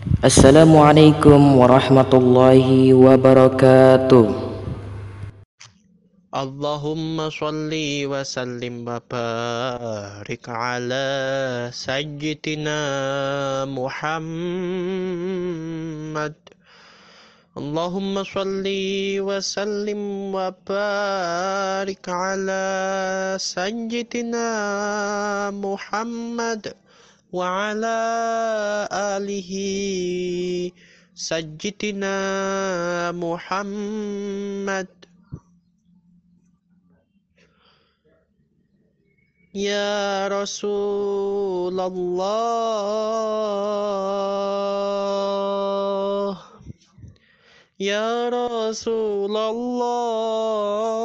Assalamualaikum warahmatullahi wabarakatuh. اللهم صل وسلم وبارك على سيدنا محمد اللهم صل وسلم وبارك على سيدنا محمد وعلى آله سيدنا محمد. يا رسول الله. يا رسول الله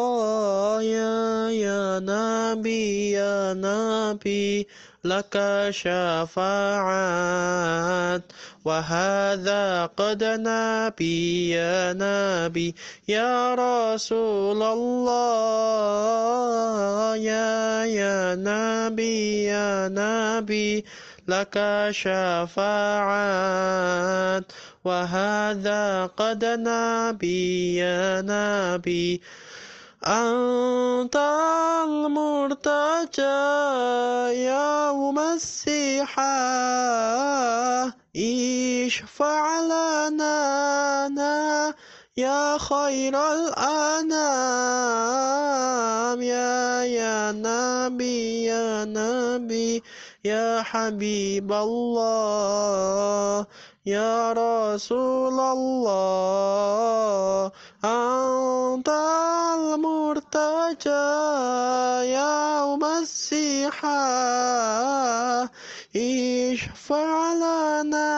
يا يا نبي يا نبي لك شفاعات وهذا قد نبي يا نبي يا رسول الله يا يا نبي يا نبي. لك شفاعات وهذا قد نبي يا نبي أنت المرتجى يوم السيحة اشفع لنا يا خير الأنام يا يا نبي يا نبي. يا حبيب الله يا رسول الله أنت المرتجى يوم السيحة اشفع لنا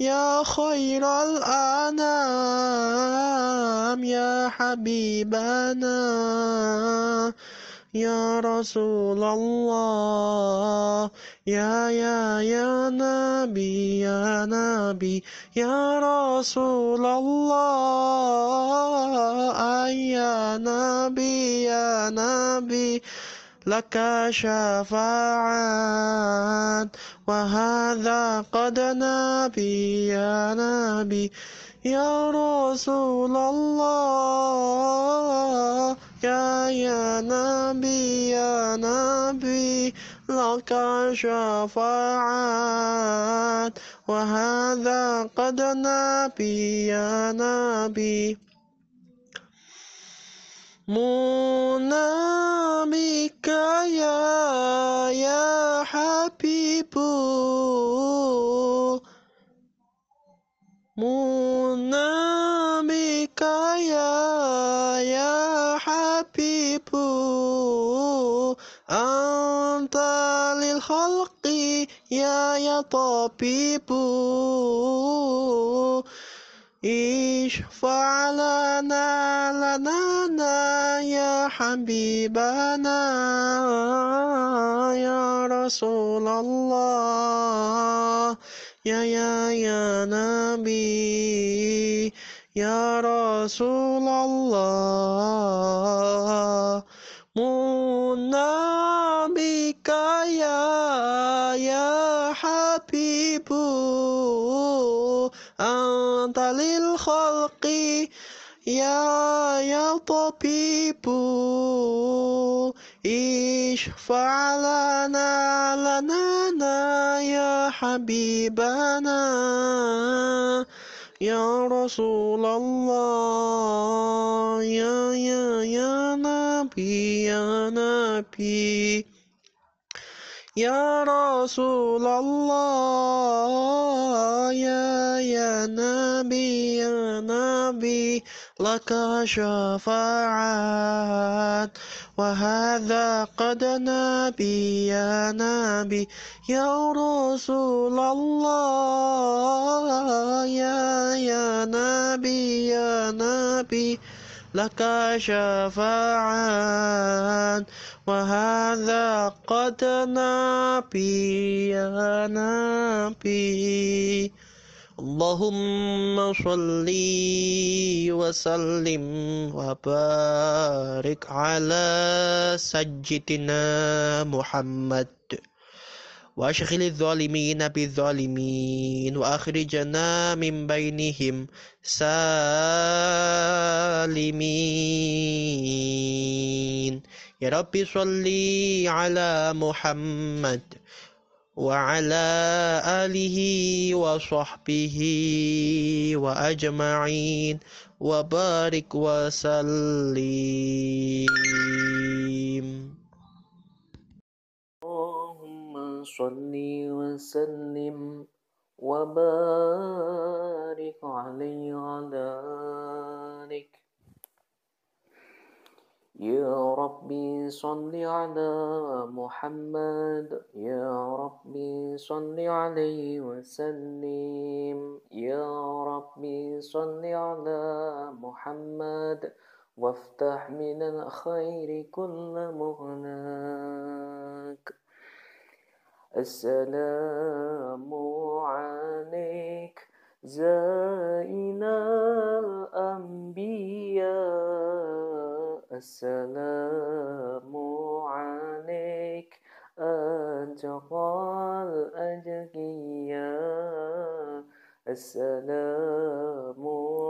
يا خير الأنام يا حبيبنا. يا رسول الله يا يا يا نبي يا نبي يا رسول الله يا نبي يا نبي لك شفاعات وهذا قد نبي يا نبي يا رسول الله. يا يا نبي يا نبي لك شفاعات وهذا قد نبي يا نبي منى بك يا يا حبيب منى حبيب أنت للخلق يا يا طبيب اشفع لنا لنا يا حبيبنا يا رسول الله يا يا يا نبي يا رسول الله منا بك يا يا حبيب أنت للخلق يا يا طبيب. اشفع لنا لنا يا حبيبنا. يا رسول الله يا يا يا نبي يا نبي. يا رسول الله يا يا نبي يا نبي. لك شفاعات وهذا قد نبي يا نبي يا رسول الله يا يا نبي يا نبي لك شفاعات وهذا قد نبي يا نبي اللهم صل وسلم وبارك على سيدنا محمد وأشغل الظالمين بالظالمين وأخرجنا من بينهم سالمين. يا رب صل على محمد وعلى آله وصحبه وأجمعين. وبارك وسلم. اللهم صل وسلم وبارك عليه وعلى آله يا ربي صل على محمد. يا ربي صل عليه وسلم. يا ربي صل على محمد. وافتح من الخير كل مغناك السلام عليك زائن الأنبياء. السلام عليك أتقى الأجقياء السلام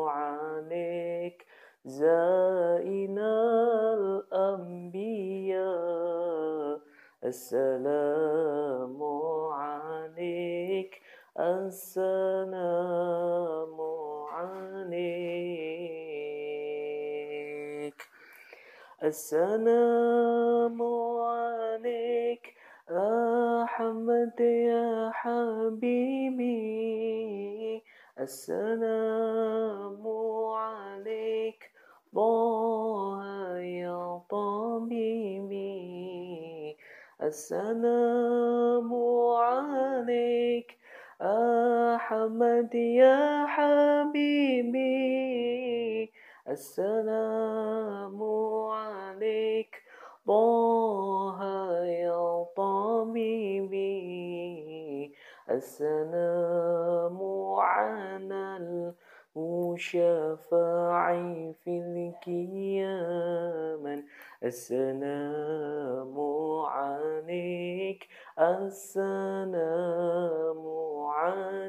عليك. زائن الأنبياء السلام عليك. السلام السلام عليك أحمد يا حبيبي. السلام عليك طه يا طبيبي. السلام عليك أحمد يا حبيبي. السلام عليك. طه يا طبيبي السلام على المشفع في القيامة. السلام عليك. السلام عليك.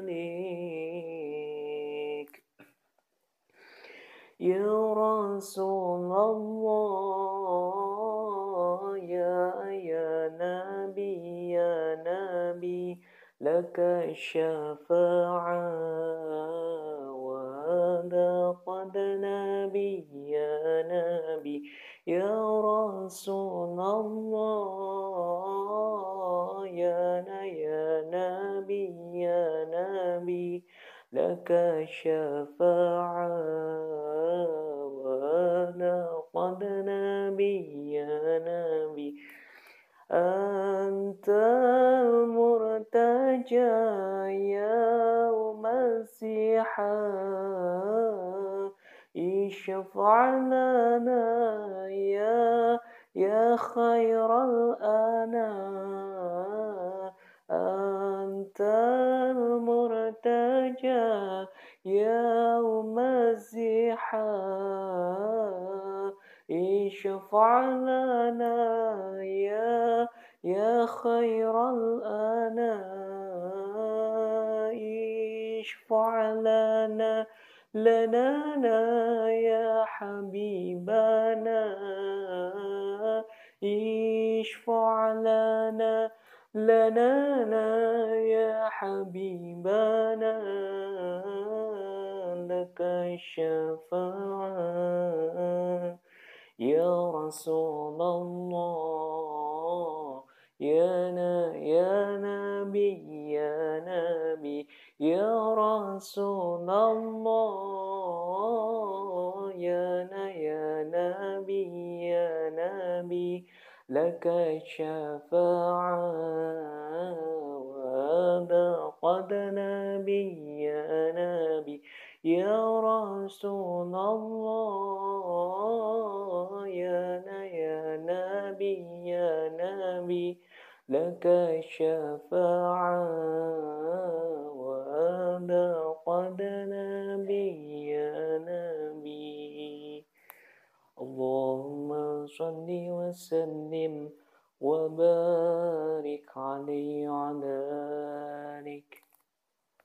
يا رسول الله يا يا نبي يا نبي لك الشفاعة وهذا قد نبي يا نبي يا رسول الله يا يا نبي يا نبي لك الشفاعة يا نبي أنت المرتجى يوم الزحى اشفع لنا يا يا خير الأنام. أنت المرتجى يوم الزحام اشفع لنا يا يا خير الأنام اشفع لنا لنا يا حبيبنا اشفع لنا لنا يا حبيبنا لك الشفاعة. يا رسول الله يا يا نبي يا نبي يا رسول الله يا يا نبي يا نبي لك الشفاعة وهذا قد نبي يا نبي يا رسول الله. الغيب لك الشفاعة وأنا قد نبينا نبي. اللهم صل وسلم وبارك عليه وعلى